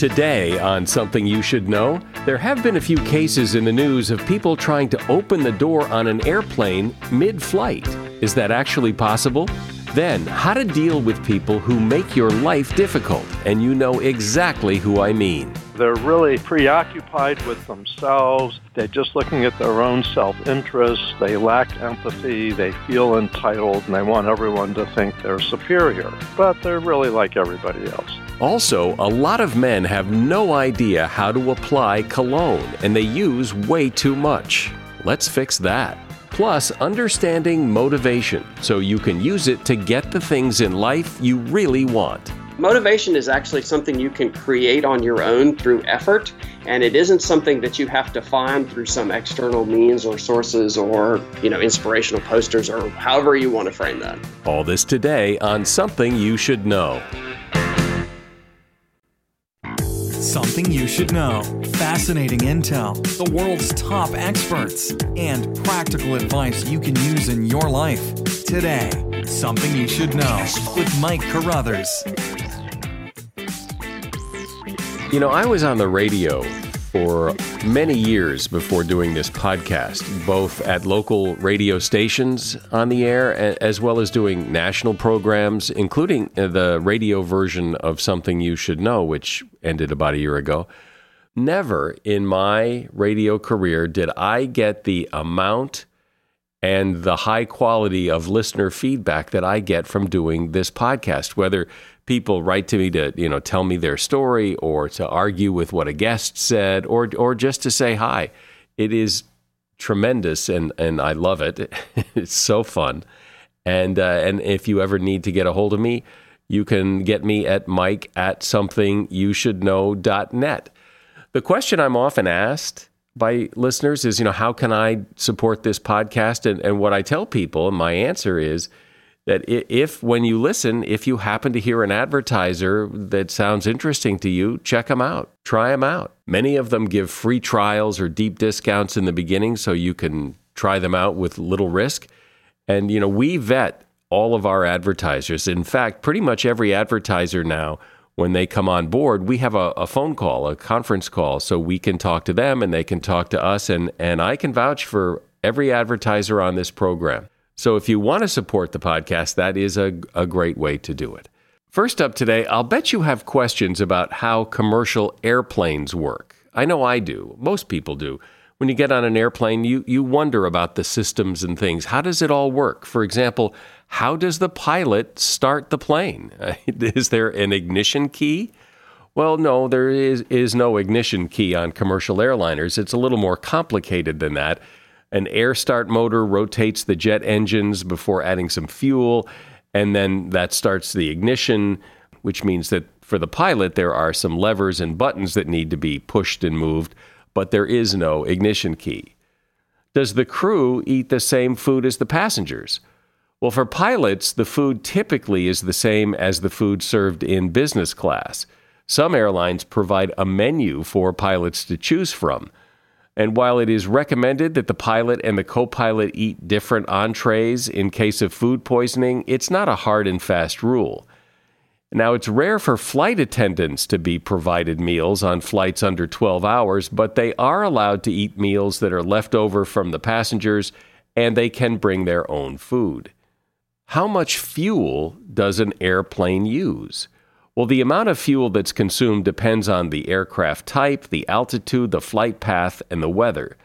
Today, on Something You Should Know, there have been a few cases in the news of people trying to open the door on an airplane mid flight. Is that actually possible? Then, how to deal with people who make your life difficult, and you know exactly who I mean. They're really preoccupied with themselves. They're just looking at their own self interest. They lack empathy. They feel entitled and they want everyone to think they're superior. But they're really like everybody else. Also, a lot of men have no idea how to apply cologne and they use way too much. Let's fix that. Plus, understanding motivation so you can use it to get the things in life you really want. Motivation is actually something you can create on your own through effort, and it isn't something that you have to find through some external means or sources or, you know, inspirational posters or however you want to frame that. All this today on Something You Should Know. Something you should know. Fascinating intel, the world's top experts, and practical advice you can use in your life. Today, Something You Should Know with Mike Carruthers. You know, I was on the radio for many years before doing this podcast, both at local radio stations on the air as well as doing national programs, including uh, the radio version of Something You Should Know, which ended about a year ago. Never in my radio career did I get the amount and the high quality of listener feedback that I get from doing this podcast, whether people write to me to you know tell me their story or to argue with what a guest said or or just to say hi. It is tremendous and and I love it. it's so fun. And uh, and if you ever need to get a hold of me, you can get me at mike at somethingyoushouldknow.net. The question I'm often asked by listeners is, you know, how can I support this podcast? And, and what I tell people, and my answer is, that if when you listen, if you happen to hear an advertiser that sounds interesting to you, check them out, try them out. Many of them give free trials or deep discounts in the beginning so you can try them out with little risk. And, you know, we vet all of our advertisers. In fact, pretty much every advertiser now, when they come on board, we have a, a, phone call, a conference call, so we can talk to them and they can talk to us. And, and I can vouch for every advertiser on this program. So if you want to support the podcast, that is a, a great way to do it. First up today, I'll bet you have questions about how commercial airplanes work. I know I do. Most people do. When you get on an airplane, you, you wonder about the systems and things. How does it all work? For example, how does the pilot start the plane? is there an ignition key? Well, no, there is, is no ignition key on commercial airliners. It's a little more complicated than that. An air start motor rotates the jet engines before adding some fuel, and then that starts the ignition, which means that for the pilot, there are some levers and buttons that need to be pushed and moved, but there is no ignition key. Does the crew eat the same food as the passengers? Well, for pilots, the food typically is the same as the food served in business class. Some airlines provide a menu for pilots to choose from. And while it is recommended that the pilot and the co pilot eat different entrees in case of food poisoning, it's not a hard and fast rule. Now, it's rare for flight attendants to be provided meals on flights under 12 hours, but they are allowed to eat meals that are left over from the passengers and they can bring their own food. How much fuel does an airplane use? Well, the amount of fuel that's consumed depends on the aircraft type, the altitude, the flight path, and the weather.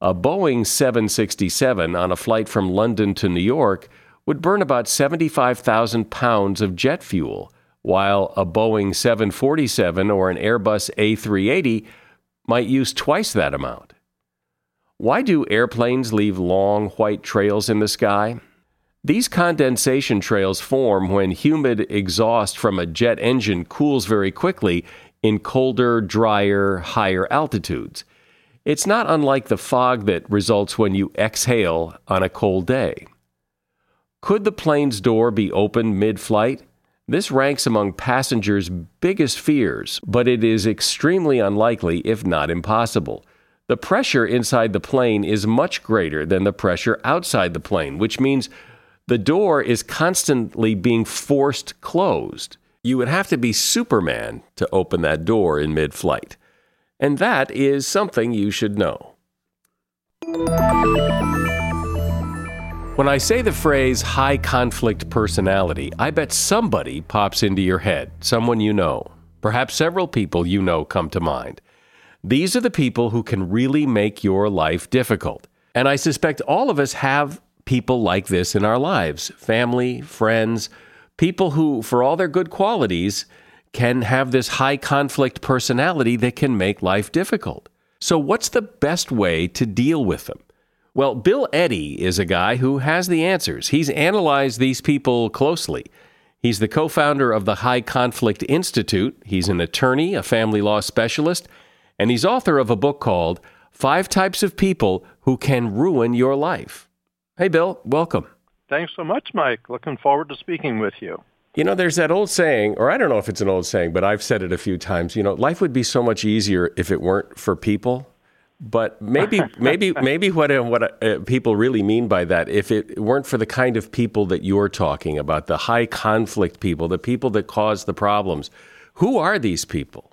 A Boeing 767 on a flight from London to New York would burn about 75,000 pounds of jet fuel, while a Boeing 747 or an Airbus A380 might use twice that amount. Why do airplanes leave long white trails in the sky? These condensation trails form when humid exhaust from a jet engine cools very quickly in colder, drier, higher altitudes. It's not unlike the fog that results when you exhale on a cold day. Could the plane's door be opened mid flight? This ranks among passengers' biggest fears, but it is extremely unlikely, if not impossible. The pressure inside the plane is much greater than the pressure outside the plane, which means the door is constantly being forced closed. You would have to be Superman to open that door in mid flight. And that is something you should know. When I say the phrase high conflict personality, I bet somebody pops into your head, someone you know. Perhaps several people you know come to mind. These are the people who can really make your life difficult. And I suspect all of us have people like this in our lives family, friends, people who, for all their good qualities, can have this high conflict personality that can make life difficult. So, what's the best way to deal with them? Well, Bill Eddy is a guy who has the answers. He's analyzed these people closely. He's the co founder of the High Conflict Institute. He's an attorney, a family law specialist, and he's author of a book called Five Types of People Who Can Ruin Your Life. Hey, Bill, welcome. Thanks so much, Mike. Looking forward to speaking with you. You know, there's that old saying, or I don't know if it's an old saying, but I've said it a few times. You know, life would be so much easier if it weren't for people. But maybe, maybe, maybe what uh, what uh, people really mean by that, if it weren't for the kind of people that you're talking about, the high conflict people, the people that cause the problems, who are these people?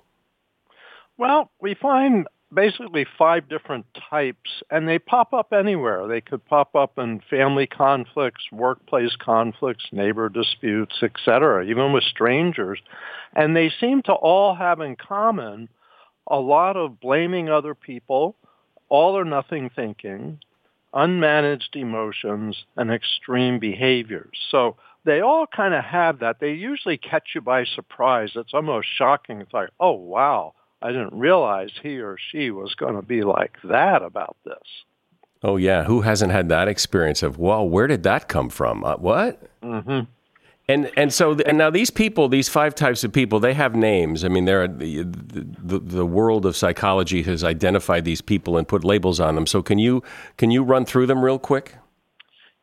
Well, we find basically five different types, and they pop up anywhere. They could pop up in family conflicts, workplace conflicts, neighbor disputes, etc., even with strangers. And they seem to all have in common a lot of blaming other people, all or nothing thinking, unmanaged emotions, and extreme behaviors. So they all kind of have that. They usually catch you by surprise. It's almost shocking. It's like, oh, wow, I didn't realize he or she was going to be like that about this. Oh, yeah. Who hasn't had that experience of, well, where did that come from? Uh, what? Mm-hmm. And and so and now these people, these five types of people, they have names. I mean, they're the, the, the world of psychology has identified these people and put labels on them. So can you can you run through them real quick?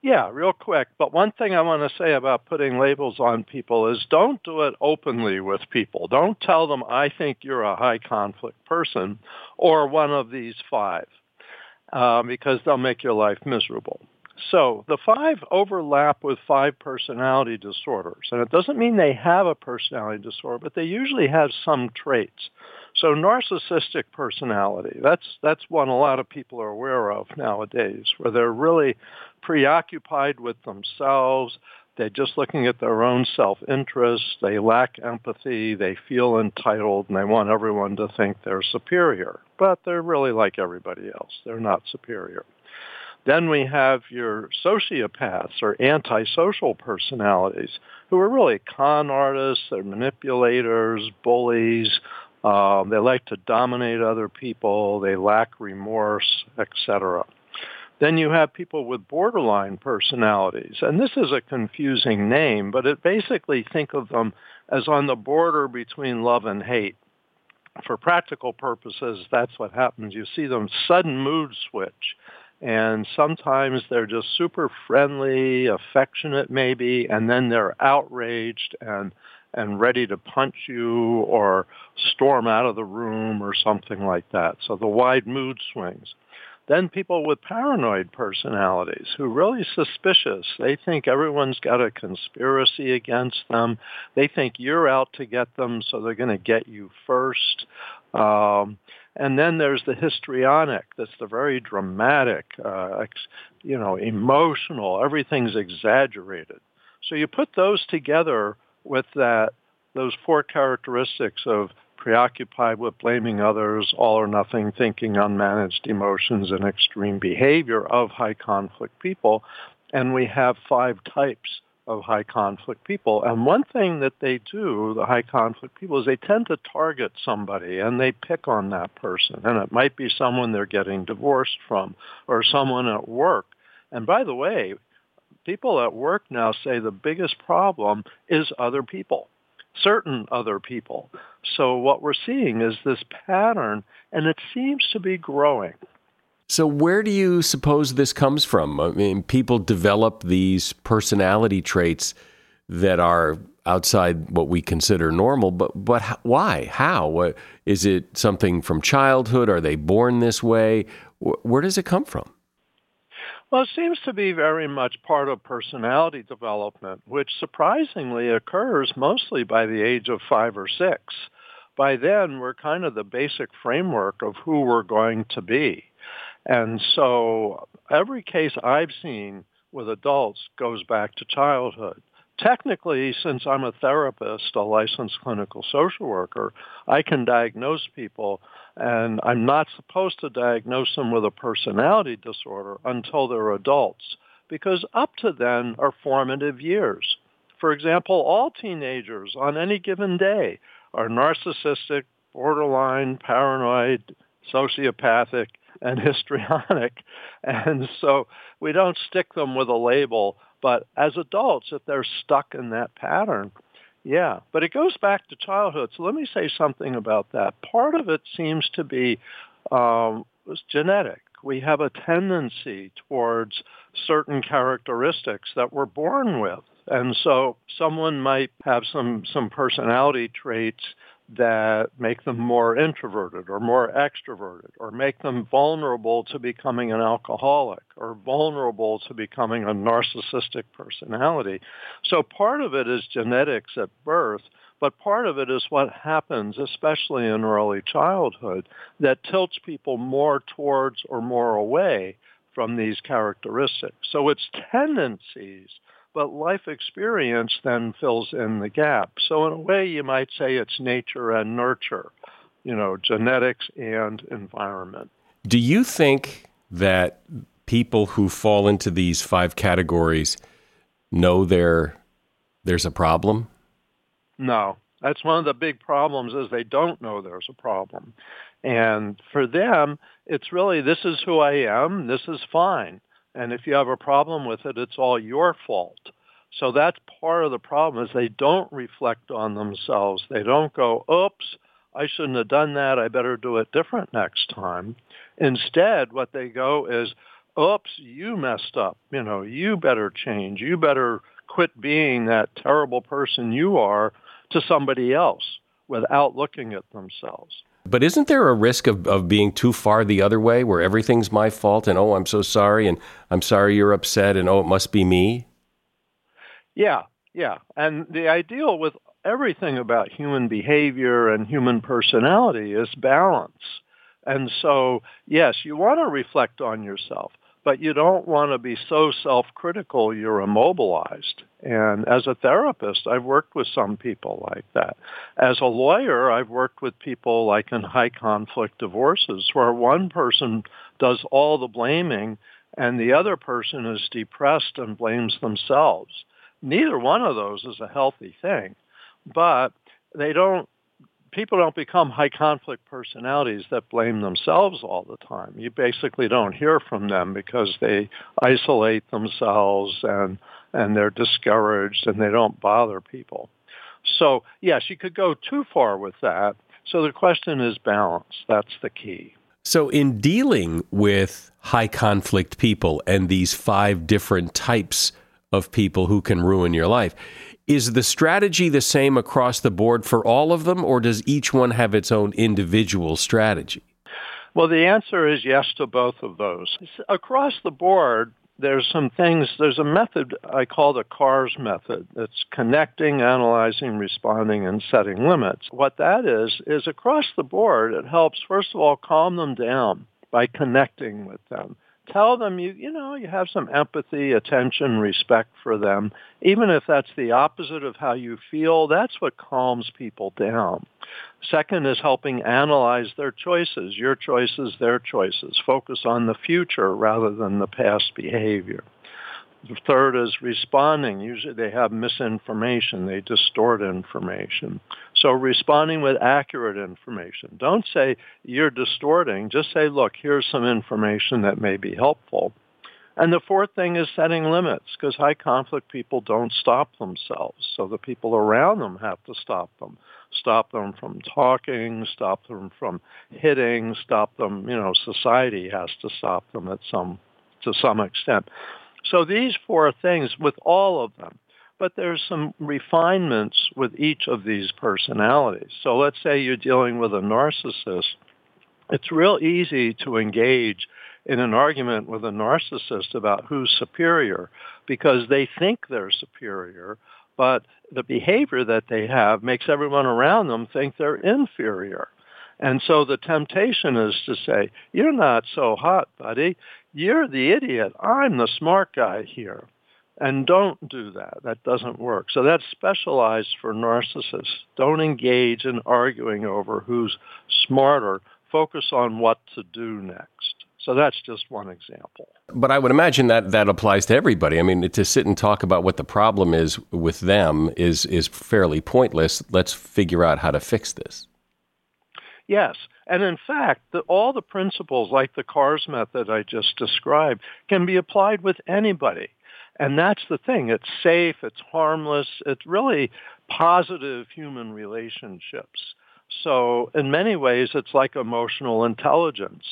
Yeah, real quick. But one thing I want to say about putting labels on people is don't do it openly with people. Don't tell them I think you're a high conflict person or one of these five, uh, because they'll make your life miserable. So the five overlap with five personality disorders. And it doesn't mean they have a personality disorder, but they usually have some traits. So narcissistic personality, that's, that's one a lot of people are aware of nowadays, where they're really preoccupied with themselves. They're just looking at their own self-interest. They lack empathy. They feel entitled, and they want everyone to think they're superior. But they're really like everybody else. They're not superior. Then we have your sociopaths or antisocial personalities who are really con artists, they're manipulators, bullies, um, they like to dominate other people, they lack remorse, etc. Then you have people with borderline personalities, and this is a confusing name, but it basically think of them as on the border between love and hate. For practical purposes, that's what happens. You see them sudden mood switch and sometimes they're just super friendly, affectionate maybe, and then they're outraged and and ready to punch you or storm out of the room or something like that. So the wide mood swings. Then people with paranoid personalities who are really suspicious. They think everyone's got a conspiracy against them. They think you're out to get them, so they're going to get you first. Um, and then there's the histrionic. That's the very dramatic, uh, ex, you know, emotional. Everything's exaggerated. So you put those together with that, those four characteristics of preoccupied with blaming others, all or nothing thinking, unmanaged emotions, and extreme behavior of high conflict people. And we have five types of high conflict people. And one thing that they do, the high conflict people, is they tend to target somebody and they pick on that person. And it might be someone they're getting divorced from or someone at work. And by the way, people at work now say the biggest problem is other people, certain other people. So what we're seeing is this pattern and it seems to be growing. So, where do you suppose this comes from? I mean, people develop these personality traits that are outside what we consider normal, but but why? How? What, is it something from childhood? Are they born this way? Where does it come from? Well, it seems to be very much part of personality development, which surprisingly occurs mostly by the age of five or six. By then, we're kind of the basic framework of who we're going to be. And so every case I've seen with adults goes back to childhood. Technically, since I'm a therapist, a licensed clinical social worker, I can diagnose people and I'm not supposed to diagnose them with a personality disorder until they're adults, because up to then are formative years. For example, all teenagers on any given day are narcissistic, borderline, paranoid, sociopathic, and histrionic. And so we don't stick them with a label. But as adults, if they're stuck in that pattern, yeah, but it goes back to childhood. So let me say something about that. Part of it seems to be um, genetic. We have a tendency towards certain characteristics that we're born with. And so someone might have some, some personality traits that make them more introverted or more extroverted or make them vulnerable to becoming an alcoholic or vulnerable to becoming a narcissistic personality. So part of it is genetics at birth, but part of it is what happens, especially in early childhood, that tilts people more towards or more away from these characteristics. So it's tendencies but life experience then fills in the gap. So in a way, you might say it's nature and nurture, you know, genetics and environment. Do you think that people who fall into these five categories know there there's a problem? No. That's one of the big problems is they don't know there's a problem. And for them, it's really this is who I am, this is fine. And if you have a problem with it, it's all your fault. So that's part of the problem is they don't reflect on themselves. They don't go, oops, I shouldn't have done that. I better do it different next time. Instead, what they go is, oops, you messed up. You know, you better change. You better quit being that terrible person you are to somebody else without looking at themselves. But isn't there a risk of, of being too far the other way where everything's my fault and, oh, I'm so sorry and I'm sorry you're upset and, oh, it must be me? Yeah, yeah. And the ideal with everything about human behavior and human personality is balance. And so, yes, you want to reflect on yourself, but you don't want to be so self-critical you're immobilized. And as a therapist, I've worked with some people like that. As a lawyer, I've worked with people like in high conflict divorces where one person does all the blaming and the other person is depressed and blames themselves. Neither one of those is a healthy thing, but they don't people don't become high conflict personalities that blame themselves all the time. You basically don't hear from them because they isolate themselves and and they're discouraged and they don't bother people. So yes, you could go too far with that. So the question is balance. That's the key. So in dealing with high conflict people and these five different types of people who can ruin your life. Is the strategy the same across the board for all of them, or does each one have its own individual strategy? Well, the answer is yes to both of those. Across the board, there's some things, there's a method I call the CARS method. It's connecting, analyzing, responding, and setting limits. What that is, is across the board, it helps, first of all, calm them down by connecting with them tell them you you know you have some empathy attention respect for them. Even if that's the opposite of how you feel that's what calms people down. Second is helping analyze their choices. Your choices their choices. Focus on the future rather than the past behavior the third is responding. Usually they have misinformation. They distort information. So responding with accurate information. Don't say you're distorting. Just say, look, here's some information that may be helpful. And the fourth thing is setting limits because high conflict people don't stop themselves. So the people around them have to stop them. Stop them from talking, stop them from hitting, stop them, you know, society has to stop them at some, to some extent. So these four things with all of them, but there's some refinements with each of these personalities. So let's say you're dealing with a narcissist. It's real easy to engage in an argument with a narcissist about who's superior because they think they're superior, but the behavior that they have makes everyone around them think they're inferior. And so the temptation is to say, you're not so hot, buddy. You're the idiot. I'm the smart guy here. And don't do that. That doesn't work. So that's specialized for narcissists. Don't engage in arguing over who's smarter. Focus on what to do next. So that's just one example. But I would imagine that that applies to everybody. I mean, to sit and talk about what the problem is with them is is fairly pointless. Let's figure out how to fix this. Yes. And in fact, the, all the principles like the CARS method I just described can be applied with anybody. And that's the thing. It's safe. It's harmless. It's really positive human relationships. So in many ways, it's like emotional intelligence.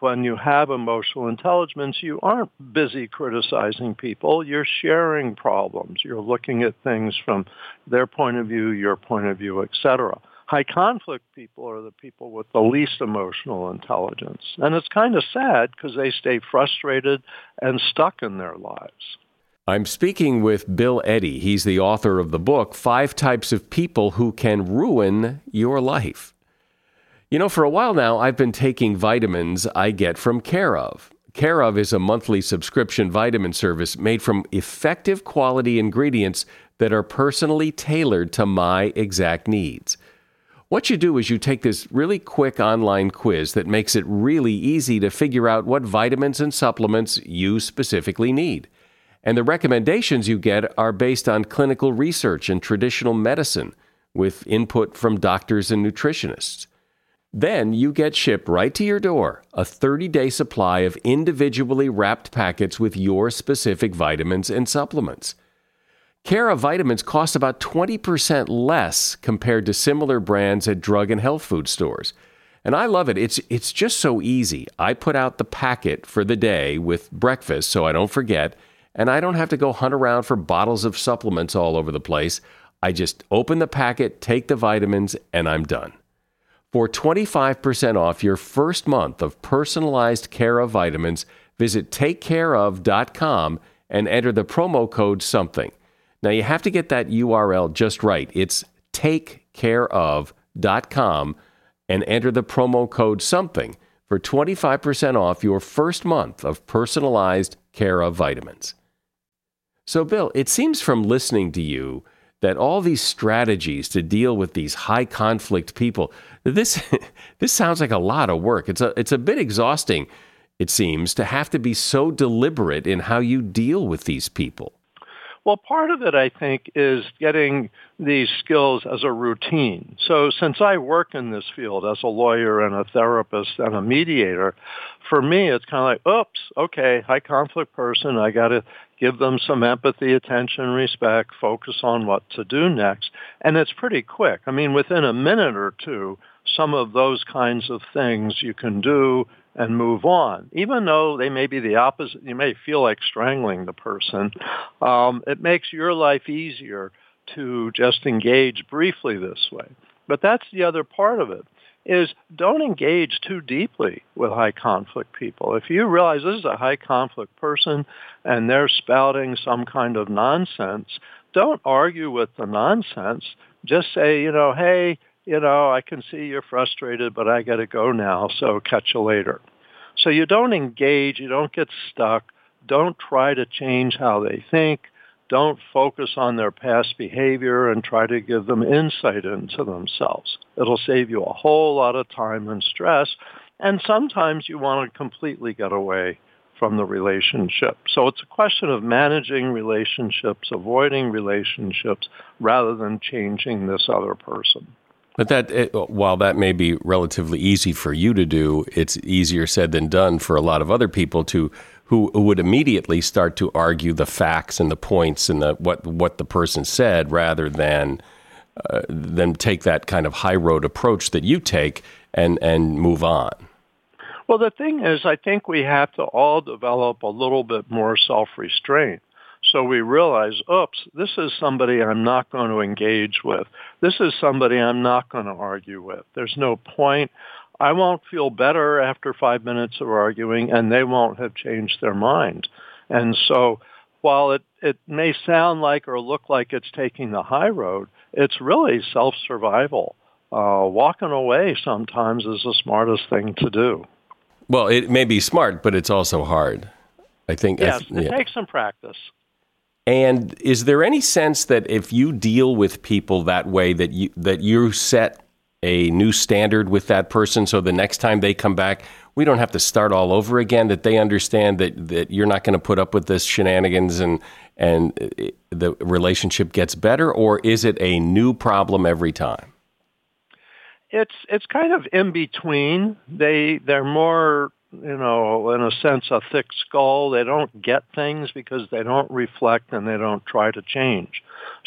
When you have emotional intelligence, you aren't busy criticizing people. You're sharing problems. You're looking at things from their point of view, your point of view, etc. High conflict people are the people with the least emotional intelligence. And it's kind of sad because they stay frustrated and stuck in their lives. I'm speaking with Bill Eddy. He's the author of the book, Five Types of People Who Can Ruin Your Life. You know, for a while now, I've been taking vitamins I get from Care of. Care of is a monthly subscription vitamin service made from effective quality ingredients that are personally tailored to my exact needs. What you do is you take this really quick online quiz that makes it really easy to figure out what vitamins and supplements you specifically need. And the recommendations you get are based on clinical research and traditional medicine with input from doctors and nutritionists. Then you get shipped right to your door a 30 day supply of individually wrapped packets with your specific vitamins and supplements. Care of vitamins cost about 20% less compared to similar brands at drug and health food stores. And I love it. It's, it's just so easy. I put out the packet for the day with breakfast so I don't forget and I don't have to go hunt around for bottles of supplements all over the place. I just open the packet, take the vitamins, and I'm done. For 25% off your first month of personalized care of vitamins, visit takecareof.com and enter the promo code something. Now you have to get that URL just right. It's takecareof.com and enter the promo code something for 25% off your first month of personalized care of vitamins. So, Bill, it seems from listening to you that all these strategies to deal with these high conflict people, this this sounds like a lot of work. It's a it's a bit exhausting, it seems, to have to be so deliberate in how you deal with these people. Well, part of it, I think, is getting these skills as a routine. So since I work in this field as a lawyer and a therapist and a mediator, for me, it's kind of like, oops, okay, high conflict person. I got to give them some empathy, attention, respect, focus on what to do next. And it's pretty quick. I mean, within a minute or two, some of those kinds of things you can do and move on. Even though they may be the opposite, you may feel like strangling the person. Um, it makes your life easier to just engage briefly this way. But that's the other part of it is don't engage too deeply with high conflict people. If you realize this is a high conflict person and they're spouting some kind of nonsense, don't argue with the nonsense. Just say, you know, hey, you know, I can see you're frustrated, but I got to go now, so catch you later. So you don't engage, you don't get stuck, don't try to change how they think, don't focus on their past behavior and try to give them insight into themselves. It'll save you a whole lot of time and stress. And sometimes you want to completely get away from the relationship. So it's a question of managing relationships, avoiding relationships, rather than changing this other person. But that, it, while that may be relatively easy for you to do, it's easier said than done for a lot of other people to who would immediately start to argue the facts and the points and the what what the person said rather than uh, than take that kind of high road approach that you take and and move on. Well, the thing is, I think we have to all develop a little bit more self-restraint. So we realize, oops, this is somebody I'm not going to engage with. This is somebody I'm not going to argue with. There's no point. I won't feel better after five minutes of arguing, and they won't have changed their mind. And so while it, it may sound like or look like it's taking the high road, it's really self-survival. Uh, walking away sometimes is the smartest thing to do. Well, it may be smart, but it's also hard. I think. Yes, I th- it takes some practice. And is there any sense that if you deal with people that way, that you that you set a new standard with that person, so the next time they come back, we don't have to start all over again. That they understand that that you're not going to put up with this shenanigans and and uh, the relationship gets better, or is it a new problem every time? It's it's kind of in between. They they're more you know, in a sense, a thick skull. They don't get things because they don't reflect and they don't try to change.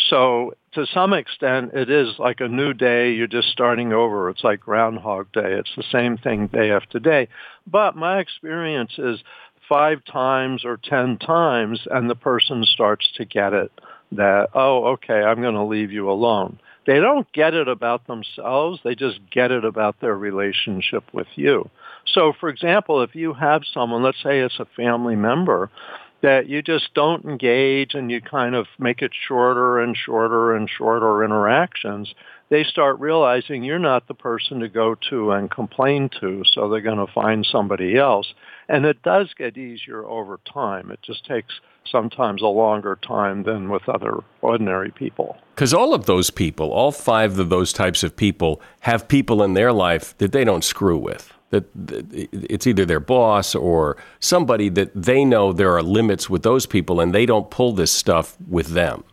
So to some extent, it is like a new day. You're just starting over. It's like Groundhog Day. It's the same thing day after day. But my experience is five times or ten times and the person starts to get it that, oh, okay, I'm going to leave you alone. They don't get it about themselves. They just get it about their relationship with you. So, for example, if you have someone, let's say it's a family member, that you just don't engage and you kind of make it shorter and shorter and shorter interactions, they start realizing you're not the person to go to and complain to, so they're going to find somebody else. And it does get easier over time. It just takes sometimes a longer time than with other ordinary people. Because all of those people, all five of those types of people, have people in their life that they don't screw with that it's either their boss or somebody that they know there are limits with those people and they don't pull this stuff with them.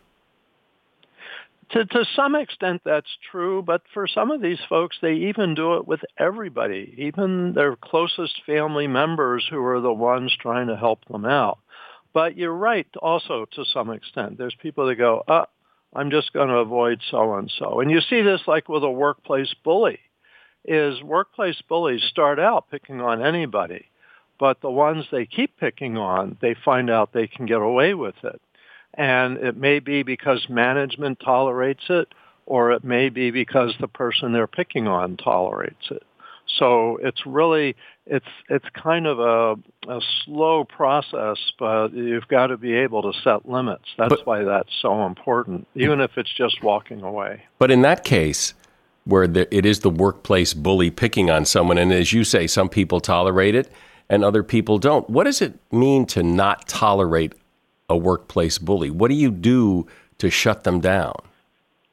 To, to some extent, that's true, but for some of these folks, they even do it with everybody, even their closest family members who are the ones trying to help them out. But you're right also to some extent. There's people that go, uh, I'm just going to avoid so-and-so. And you see this like with a workplace bully is workplace bullies start out picking on anybody, but the ones they keep picking on, they find out they can get away with it. And it may be because management tolerates it, or it may be because the person they're picking on tolerates it. So it's really it's it's kind of a, a slow process, but you've got to be able to set limits. That's but, why that's so important, even if it's just walking away. But in that case, where the, it is the workplace bully picking on someone. And as you say, some people tolerate it and other people don't. What does it mean to not tolerate a workplace bully? What do you do to shut them down?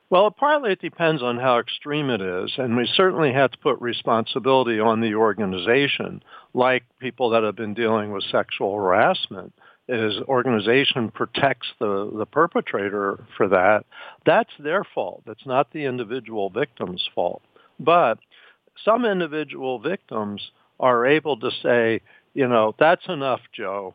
Well, partly it depends on how extreme it is, and we certainly have to put responsibility on the organization, like people that have been dealing with sexual harassment his organization protects the, the perpetrator for that, that's their fault. It's not the individual victim's fault. But some individual victims are able to say, you know, that's enough, Joe,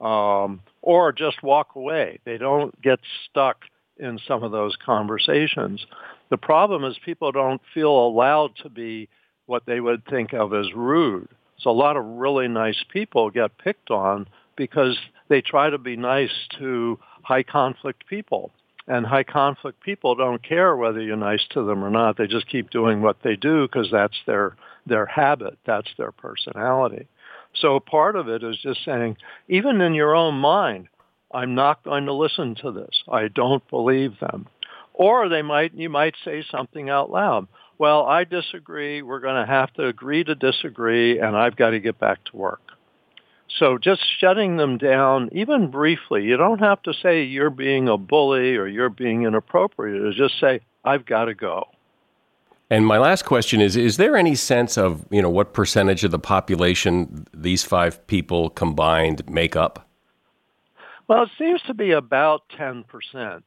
um, or just walk away. They don't get stuck in some of those conversations. The problem is people don't feel allowed to be what they would think of as rude. So a lot of really nice people get picked on because they try to be nice to high conflict people. And high conflict people don't care whether you're nice to them or not. They just keep doing what they do because that's their, their habit. That's their personality. So part of it is just saying, even in your own mind, I'm not going to listen to this. I don't believe them. Or they might, you might say something out loud. Well, I disagree. We're going to have to agree to disagree, and I've got to get back to work. So just shutting them down, even briefly, you don't have to say you're being a bully or you're being inappropriate. just say, I've got to go. And my last question is Is there any sense of you know what percentage of the population these five people combined make up? Well, it seems to be about 10%.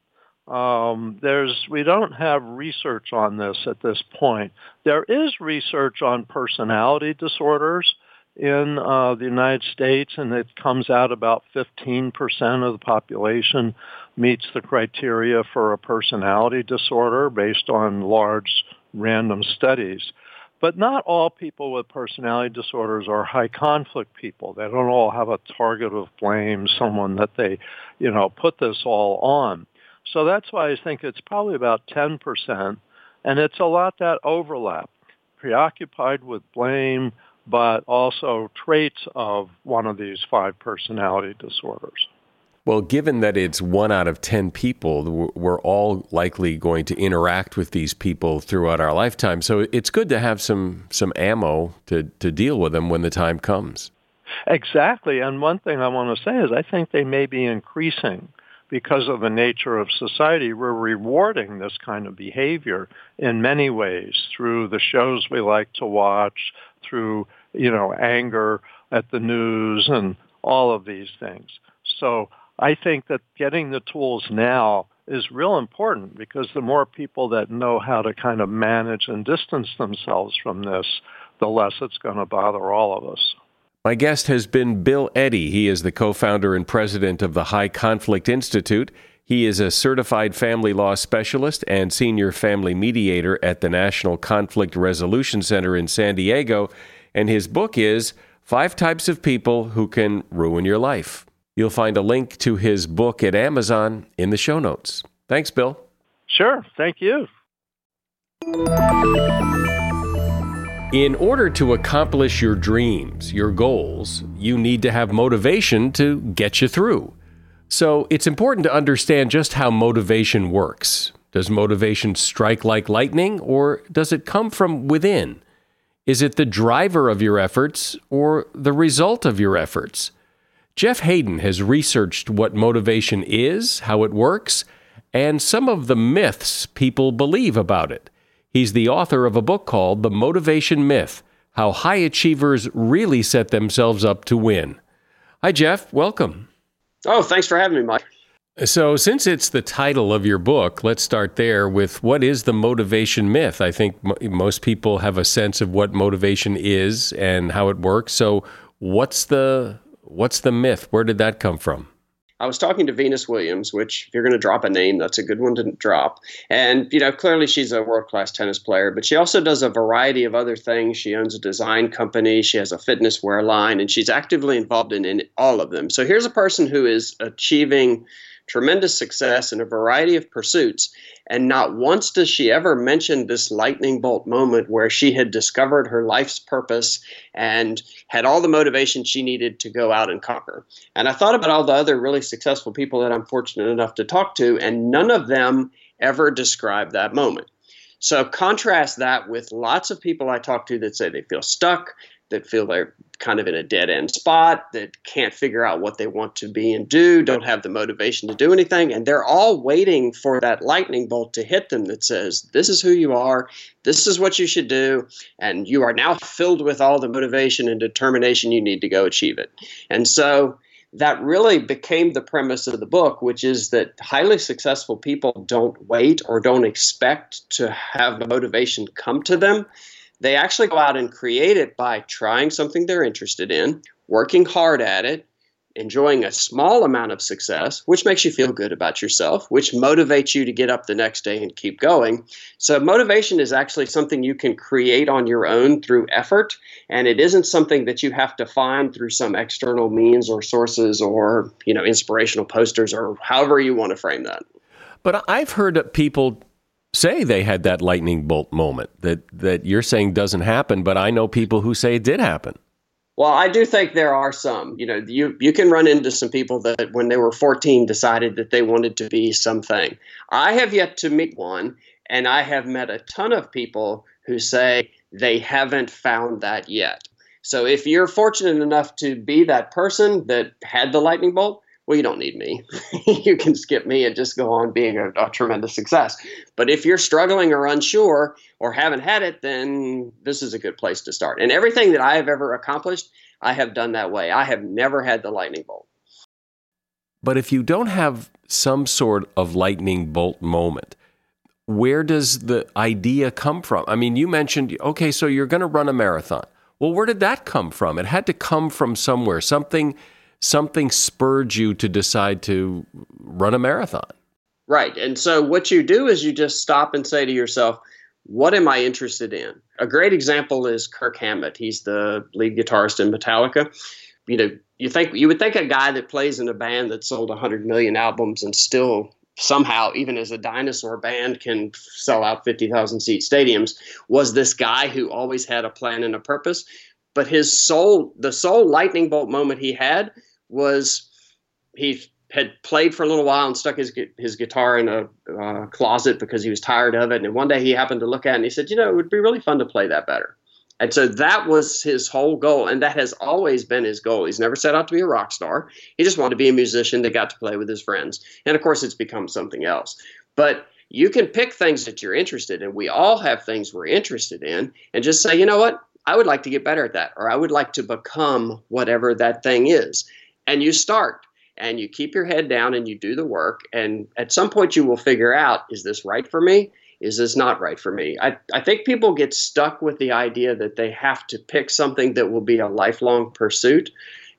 Um, there's we don't have research on this at this point. There is research on personality disorders, in uh, the United States, and it comes out about 15% of the population meets the criteria for a personality disorder based on large random studies. But not all people with personality disorders are high conflict people. They don't all have a target of blame, someone that they, you know, put this all on. So that's why I think it's probably about 10%, and it's a lot that overlap preoccupied with blame, but also traits of one of these five personality disorders. Well, given that it's one out of 10 people, we're all likely going to interact with these people throughout our lifetime. So it's good to have some, some ammo to, to deal with them when the time comes. Exactly. And one thing I want to say is I think they may be increasing because of the nature of society. We're rewarding this kind of behavior in many ways through the shows we like to watch, through, you know, anger at the news and all of these things. So I think that getting the tools now is real important because the more people that know how to kind of manage and distance themselves from this, the less it's going to bother all of us. My guest has been Bill Eddy. He is the co founder and president of the High Conflict Institute. He is a certified family law specialist and senior family mediator at the National Conflict Resolution Center in San Diego. And his book is Five Types of People Who Can Ruin Your Life. You'll find a link to his book at Amazon in the show notes. Thanks, Bill. Sure. Thank you. In order to accomplish your dreams, your goals, you need to have motivation to get you through. So it's important to understand just how motivation works. Does motivation strike like lightning, or does it come from within? Is it the driver of your efforts or the result of your efforts? Jeff Haden has researched what motivation is, how it works, and some of the myths people believe about it. He's the author of a book called The Motivation Myth How High Achievers Really Set Themselves Up to Win. Hi, Jeff. Welcome. Oh, thanks for having me, Mike. So, since it's the title of your book, let's start there with what is the motivation myth? I think m- most people have a sense of what motivation is and how it works. So, what's the What's the myth? Where did that come from? I was talking to Venus Williams, which if you're going to drop a name, that's a good one to drop. And you know, clearly she's a world-class tennis player, but she also does a variety of other things. She owns a design company, she has a fitness wear line, and she's actively involved in, in all of them. So here's a person who is achieving tremendous success in a variety of pursuits. And not once does she ever mention this lightning bolt moment where she had discovered her life's purpose and had all the motivation she needed to go out and conquer. And I thought about all the other really successful people that I'm fortunate enough to talk to, and none of them ever describe that moment. So contrast that with lots of people I talk to that say they feel stuck, that feel they're kind of in a dead end spot, that can't figure out what they want to be and do, don't have the motivation to do anything, and they're all waiting for that lightning bolt to hit them that says, This is who you are, this is what you should do, and you are now filled with all the motivation and determination you need to go achieve it. And so that really became the premise of the book, which is that highly successful people don't wait or don't expect to have motivation come to them they actually go out and create it by trying something they're interested in, working hard at it, enjoying a small amount of success, which makes you feel good about yourself, which motivates you to get up the next day and keep going. So, motivation is actually something you can create on your own through effort, and it isn't something that you have to find through some external means or sources or, you know, inspirational posters or however you want to frame that. But I've heard people say they had that lightning bolt moment that that you're saying doesn't happen, but I know people who say it did happen. Well, I do think there are some. You know, you you can run into some people that when they were 14 decided that they wanted to be something. I have yet to meet one, and I have met a ton of people who say they haven't found that yet. So if you're fortunate enough to be that person that had the lightning bolt, well, you don't need me. you can skip me and just go on being a, a, tremendous success. But if you're struggling or unsure or haven't had it, then this is a good place to start. And everything that I have ever accomplished, I have done that way. I have never had the lightning bolt. But if you don't have some sort of lightning bolt moment, where does the idea come from? I mean, you mentioned, okay, so you're going to run a marathon. Well, where did that come from? It had to come from somewhere, something something spurred you to decide to run a marathon. Right. And so what you do is you just stop and say to yourself, what am I interested in? A great example is Kirk Hammett. He's the lead guitarist in Metallica. You know, you think you would think a guy that plays in a band that sold 100 million albums and still somehow, even as a dinosaur band, can sell out 50,000 seat stadiums, was this guy who always had a plan and a purpose. But his soul, the sole lightning bolt moment he had was he had played for a little while and stuck his his guitar in a uh, closet because he was tired of it. And one day he happened to look at it and he said, "You know, it would be really fun to play that better." And so that was his whole goal, and that has always been his goal. He's never set out to be a rock star. He just wanted to be a musician that got to play with his friends. And of course, it's become something else. But you can pick things that you're interested in. We all have things we're interested in, and just say, you know what? I would like to get better at that, or I would like to become whatever that thing is. And you start and you keep your head down and you do the work. And at some point, you will figure out is this right for me? is this not right for me? I, I think people get stuck with the idea that they have to pick something that will be a lifelong pursuit.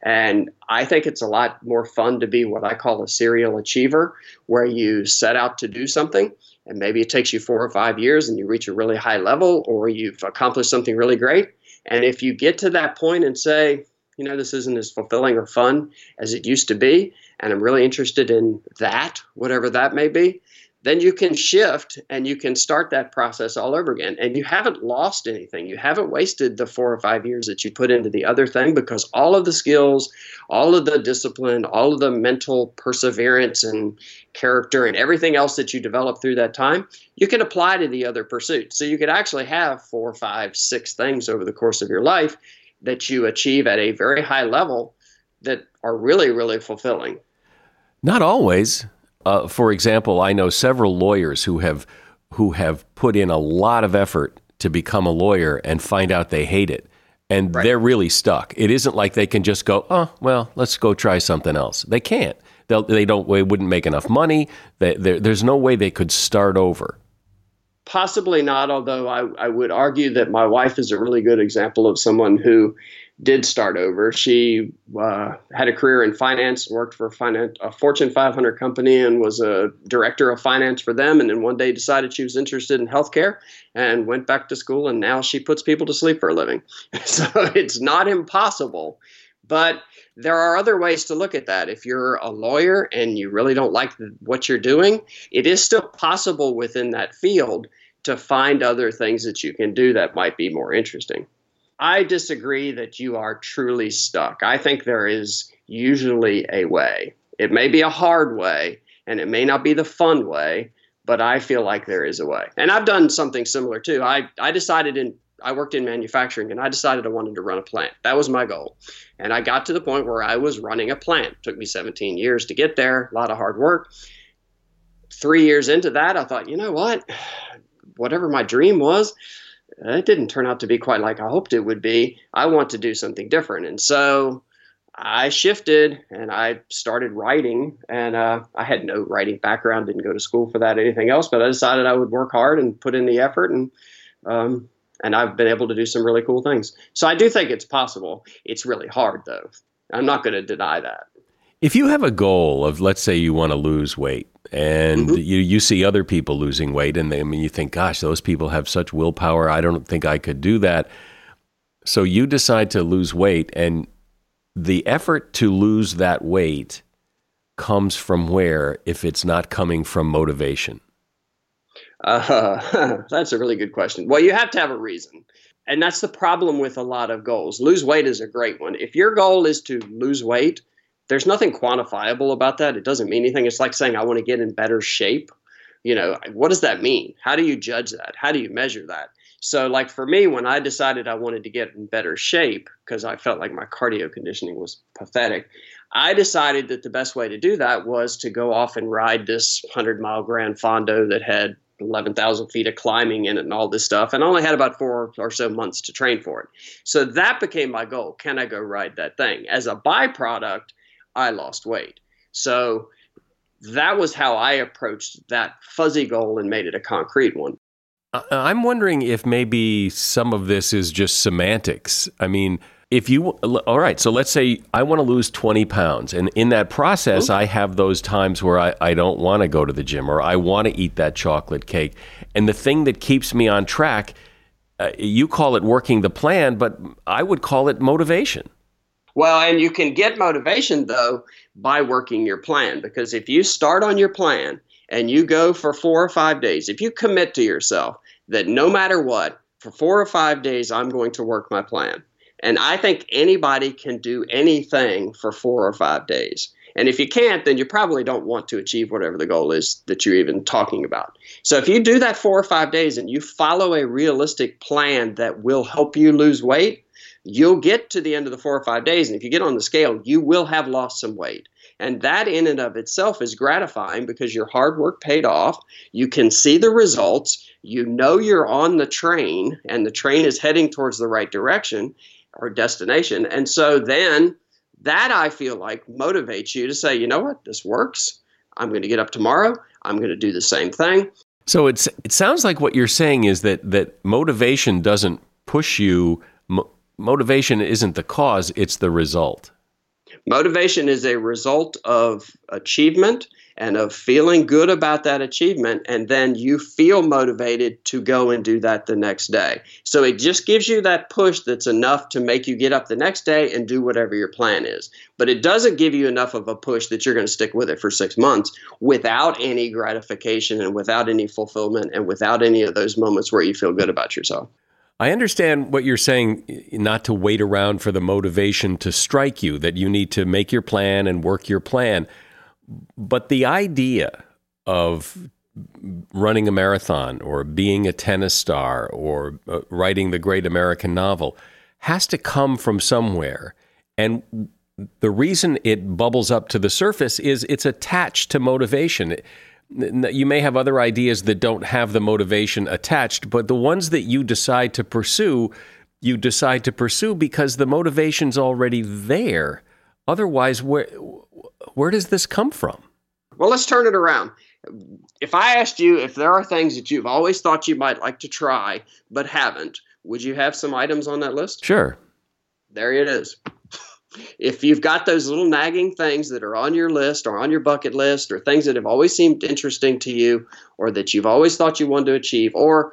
And I think it's a lot more fun to be what I call a serial achiever, where you set out to do something and maybe it takes you four or five years and you reach a really high level or you've accomplished something really great. And if you get to that point and say, you know, this isn't as fulfilling or fun as it used to be, and I'm really interested in that, whatever that may be, then you can shift and you can start that process all over again. And you haven't lost anything. You haven't wasted the four or five years that you put into the other thing because all of the skills, all of the discipline, all of the mental perseverance and character and everything else that you develop through that time, you can apply to the other pursuit So you could actually have four, five, six things over the course of your life that you achieve at a very high level that are really, really fulfilling. Not always. Uh, for example, I know several lawyers who have who have put in a lot of effort to become a lawyer and find out they hate it. And right. they're really stuck. It isn't like they can just go, oh, well, let's go try something else. They can't. They'll, they don't. They wouldn't make enough money. They, there's no way they could start over. Possibly not. Although I, I would argue that my wife is a really good example of someone who did start over. She uh, had a career in finance, worked for finance, a Fortune 500 company, and was a director of finance for them. And then one day decided she was interested in healthcare and went back to school. And now she puts people to sleep for a living. so it's not impossible, but there are other ways to look at that. If you're a lawyer and you really don't like what you're doing, it is still possible within that field to find other things that you can do that might be more interesting. I disagree that you are truly stuck. I think there is usually a way. It may be a hard way and it may not be the fun way, but I feel like there is a way. And I've done something similar too. I, I decided in I worked in manufacturing and I decided I wanted to run a plant. That was my goal. And I got to the point where I was running a plant. Took me 17 years to get there, a lot of hard work. 3 years into that, I thought, "You know what? Whatever my dream was, it didn't turn out to be quite like I hoped it would be. I want to do something different. And so I shifted and I started writing. And uh, I had no writing background, didn't go to school for that, anything else, but I decided I would work hard and put in the effort. And, um, and I've been able to do some really cool things. So I do think it's possible. It's really hard, though. I'm not going to deny that. If you have a goal of, let's say, you want to lose weight, and mm-hmm. you you see other people losing weight, and they, I mean, you think, gosh, those people have such willpower. I don't think I could do that. So you decide to lose weight, and the effort to lose that weight comes from where if it's not coming from motivation? Uh, that's a really good question. Well, you have to have a reason. And that's the problem with a lot of goals. Lose weight is a great one. If your goal is to lose weight, there's nothing quantifiable about that. It doesn't mean anything. It's like saying, I want to get in better shape. You know, what does that mean? How do you judge that? How do you measure that? So, like for me, when I decided I wanted to get in better shape because I felt like my cardio conditioning was pathetic, I decided that the best way to do that was to go off and ride this 100 mile Gran Fondo that had 11,000 feet of climbing in it and all this stuff. And I only had about four or so months to train for it. So that became my goal. Can I go ride that thing? As a byproduct, I lost weight. So that was how I approached that fuzzy goal and made it a concrete one. Uh, I'm wondering if maybe some of this is just semantics. I mean, if you, all right, so let's say I want to lose 20 pounds. And in that process, Ooh. I have those times where I, I don't want to go to the gym or I want to eat that chocolate cake. And the thing that keeps me on track, uh, you call it working the plan, but I would call it motivation. Well, and you can get motivation though by working your plan because if you start on your plan and you go for four or five days, if you commit to yourself that no matter what, for four or five days, I'm going to work my plan. And I think anybody can do anything for four or five days. And if you can't, then you probably don't want to achieve whatever the goal is that you're even talking about. So if you do that four or five days and you follow a realistic plan that will help you lose weight, you'll get to the end of the four or five days. And if you get on the scale, you will have lost some weight. And that in and of itself is gratifying because your hard work paid off. You can see the results. You know you're on the train and the train is heading towards the right direction or destination. And so then that I feel like motivates you to say, you know what, this works. I'm going to get up tomorrow. I'm going to do the same thing. So it's it sounds like what you're saying is that that motivation doesn't push you. Mo- motivation isn't the cause; it's the result. Motivation is a result of achievement and of feeling good about that achievement, and then you feel motivated to go and do that the next day. So it just gives you that push that's enough to make you get up the next day and do whatever your plan is. But it doesn't give you enough of a push that you're going to stick with it for six months without any gratification and without any fulfillment and without any of those moments where you feel good about yourself. I understand what you're saying, not to wait around for the motivation to strike you, that you need to make your plan and work your plan. But the idea of running a marathon or being a tennis star or uh, writing the great American novel has to come from somewhere. And the reason it bubbles up to the surface is it's attached to motivation you may have other ideas that don't have the motivation attached, but the ones that you decide to pursue, you decide to pursue because the motivation's already there. Otherwise, where where does this come from? Well, let's turn it around. If I asked you if there are things that you've always thought you might like to try but haven't, would you have some items on that list? Sure. There it is if you've got those little nagging things that are on your list or on your bucket list or things that have always seemed interesting to you or that you've always thought you wanted to achieve or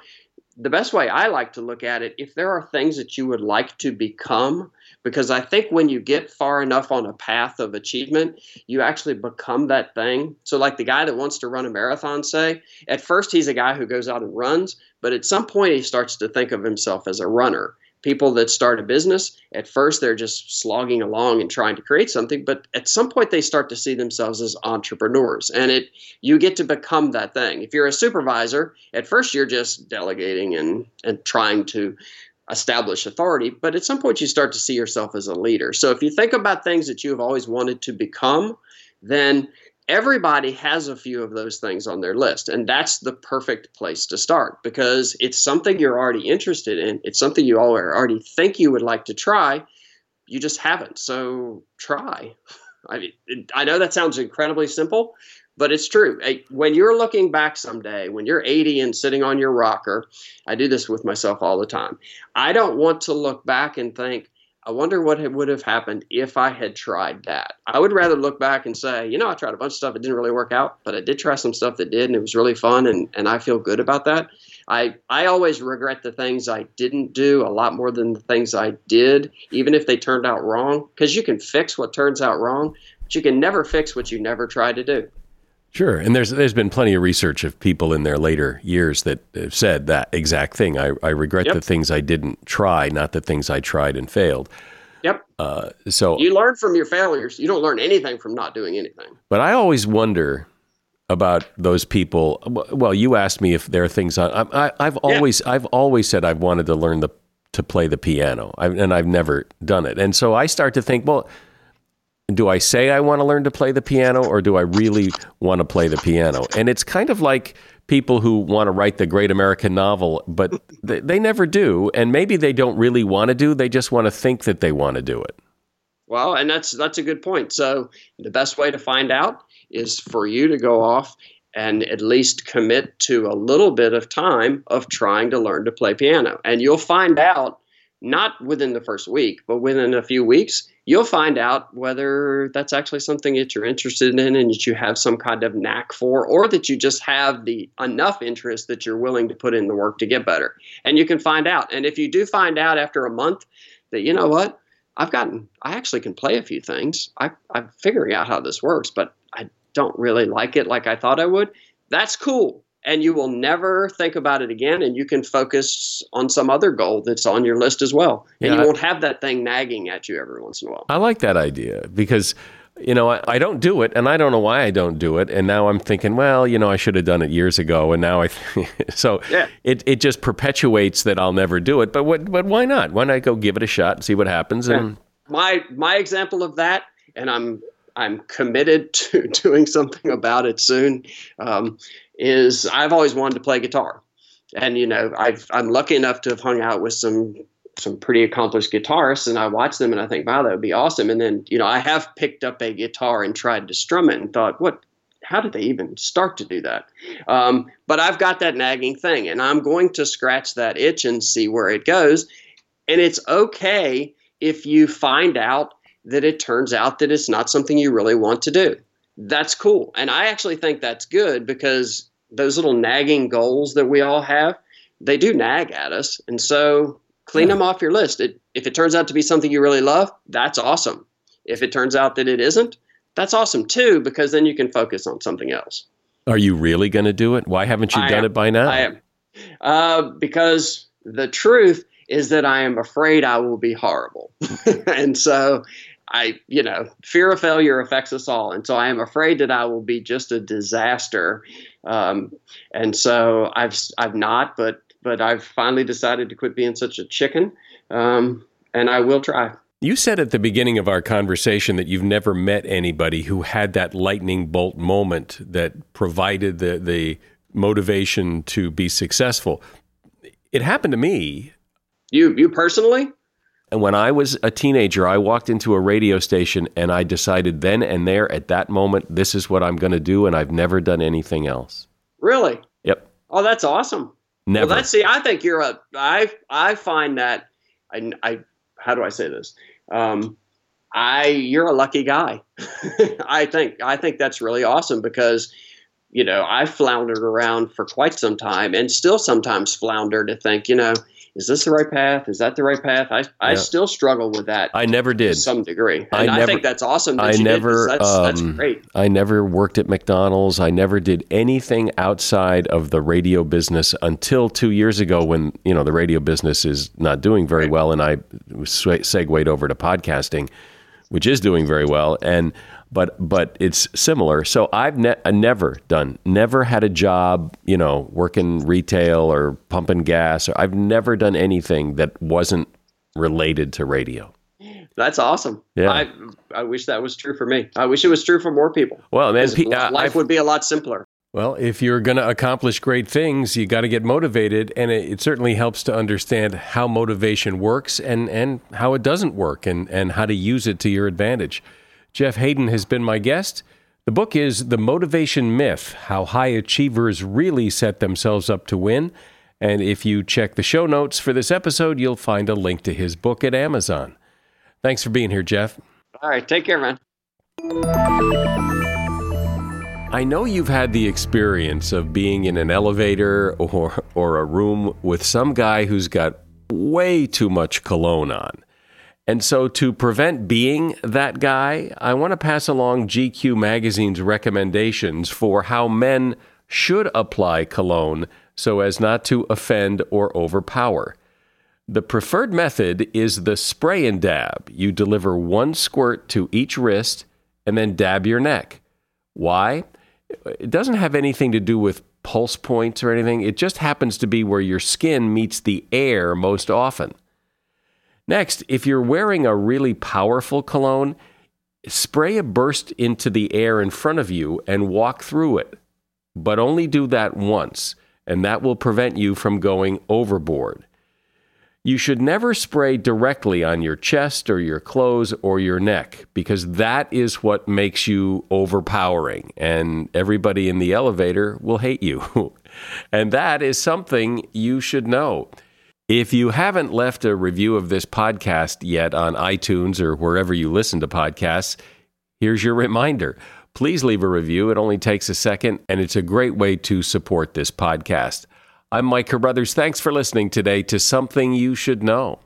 the best way I like to look at it, if there are things that you would like to become, because I think when you get far enough on a path of achievement, you actually become that thing. So, like the guy that wants to run a marathon, say, at first he's a guy who goes out and runs, but at some point he starts to think of himself as a runner people that start a business at first they're just slogging along and trying to create something but at some point they start to see themselves as entrepreneurs and it you get to become that thing if you're a supervisor at first you're just delegating and and trying to establish authority but at some point you start to see yourself as a leader. So if you think about things that you have always wanted to become then everybody has a few of those things on their list and that's the perfect place to start because it's something you're already interested in. It's something you already think you would like to try. You just haven't. So try. I mean i know that sounds incredibly simple but it's true when you're looking back someday when you're 80 and sitting on your rocker i do this with myself all the time i don't want to look back and think I wonder what would have happened if I had tried that. I would rather look back and say, you know, I tried a bunch of stuff, it didn't really work out, but I did try some stuff that did, and it was really fun, and, and I feel good about that. I, I always regret the things I didn't do a lot more than the things I did, even if they turned out wrong, because you can fix what turns out wrong, but you can never fix what you never tried to do. Sure, and there's there's been plenty of research of people in their later years that have said that exact thing. I, I regret yep. the things I didn't try, not the things I tried and failed. Yep. Uh, so you learn from your failures. You don't learn anything from not doing anything. But I always wonder about those people. Well, you asked me if there are things on. I, have always yeah. I've always said I've wanted to learn the to play the piano, I, and I've never done it. And so I start to think, well do I say I want to learn to play the piano or do I really want to play the piano? And it's kind of like people who want to write the great American novel, but they, they never do. And maybe they don't really want to do, they just want to think that they want to do it. Well, and that's that's a good point. So the best way to find out is for you to go off and at least commit to a little bit of time of trying to learn to play piano. And you'll find out not within the first week, but within a few weeks, you'll find out whether that's actually something that you're interested in and that you have some kind of knack for, or that you just have the enough interest that you're willing to put in the work to get better. And you can find out. And if you do find out after a month that, you know what, I've gotten, I actually can play a few things. I, I'm figuring out how this works, but I don't really like it like I thought I would that's cool. And you will never think about it again, and you can focus on some other goal that's on your list as well. And Yeah, you I- won't have that thing nagging at you every once in a while. I like that idea because, you know, I, I don't do it and I don't know why I don't do it. And now I'm thinking, well, you know, I should have done it years ago. And now I, so Yeah. it, it just perpetuates that I'll never do it. But what, but why not? Why not go give it a shot and see what happens? And my my example of that, and I'm I'm committed to doing something about it soon. Um, is I've always wanted to play guitar, and you know I've I'm lucky enough to have hung out with some some pretty accomplished guitarists, and I watch them and I think, wow, that would be awesome. And then you know I have picked up a guitar and tried to strum it and thought, what? How did they even start to do that? Um, but I've got that nagging thing, and I'm going to scratch that itch and see where it goes. And it's okay if you find out that it turns out that it's not something you really want to do. That's cool. And I actually think that's good because those little nagging goals that we all have, they do nag at us. And so clean them off your list. It, if it turns out to be something you really love, that's awesome. If it turns out that it isn't, that's awesome too, because then you can focus on something else. are you really going to do it? Why haven't you I done am. it by now? I am. Uh, because the truth is that I am afraid I will be horrible. and so I, you know, fear of failure affects us all. And so I am afraid that I will be just a disaster. Um, and so I've, I've not, but, but I've finally decided to quit being such a chicken. Um, and I will try. You said at the beginning of our conversation that you've never met anybody who had that lightning bolt moment that provided the, the motivation to be successful. It happened to me. You, you personally? And when I was a teenager, I walked into a radio station and I decided then and there at that moment, this is what I'm going to do. And I've never done anything else. Really? Yep. Oh, that's awesome. Never. Well, that's see. I think you're a. I I find that. I, I how do I say this? Um, I you're a lucky guy. I think I think that's really awesome because you know I floundered around for quite some time and still sometimes flounder to think you know is this the right path? Is that the right path? I I Yeah. still struggle with that I never did to some degree, I and I, never- think that's awesome. That I you never, Did, that's, that's um, great. I never worked at McDonald's. I never did anything outside of the radio business until two years ago when, you know, the radio business is not doing very well. And I segued over to podcasting, which is doing very well. And, but, but it's similar. So I've ne- never done, never had a job, you know, working retail or pumping gas. Or I've never done anything that wasn't related to radio. That's awesome. Yeah. I I wish that was true for me. I wish it was true for more people. Well, man, uh, life I've- would be a lot simpler. Well, if you're going to accomplish great things, you got to get motivated, and it, it certainly helps to understand how motivation works and and how it doesn't work, and and how to use it to your advantage. Jeff Haden has been my guest. The book is The Motivation Myth: How High Achievers Really Set Themselves Up to Win. And if you check the show notes for this episode, you'll find a link to his book at Amazon. Thanks for being here, Jeff. All right, take care, man. I know you've had the experience of being in an elevator or or a room with some guy who's got way too much cologne on. And so to prevent being that guy, I want to pass along GQ magazine's recommendations for how men should apply cologne so as not to offend or overpower. The preferred method is the spray and dab. You deliver one squirt to each wrist and then dab your neck. Why? It doesn't have anything to do with pulse points or anything. It just happens to be where your skin meets the air most often. Next, if you're wearing a really powerful cologne, spray a burst into the air in front of you and walk through it. But only do that once, and that will prevent you from going overboard. You should never spray directly on your chest or your clothes or your neck because that is what makes you overpowering and everybody in the elevator will hate you. and that is something you should know. If you haven't left a review of this podcast yet on iTunes or wherever you listen to podcasts, here's your reminder. Please leave a review. It only takes a second, and it's a great way to support this podcast. I'm Mike Carruthers. Thanks for listening today to Something You Should Know.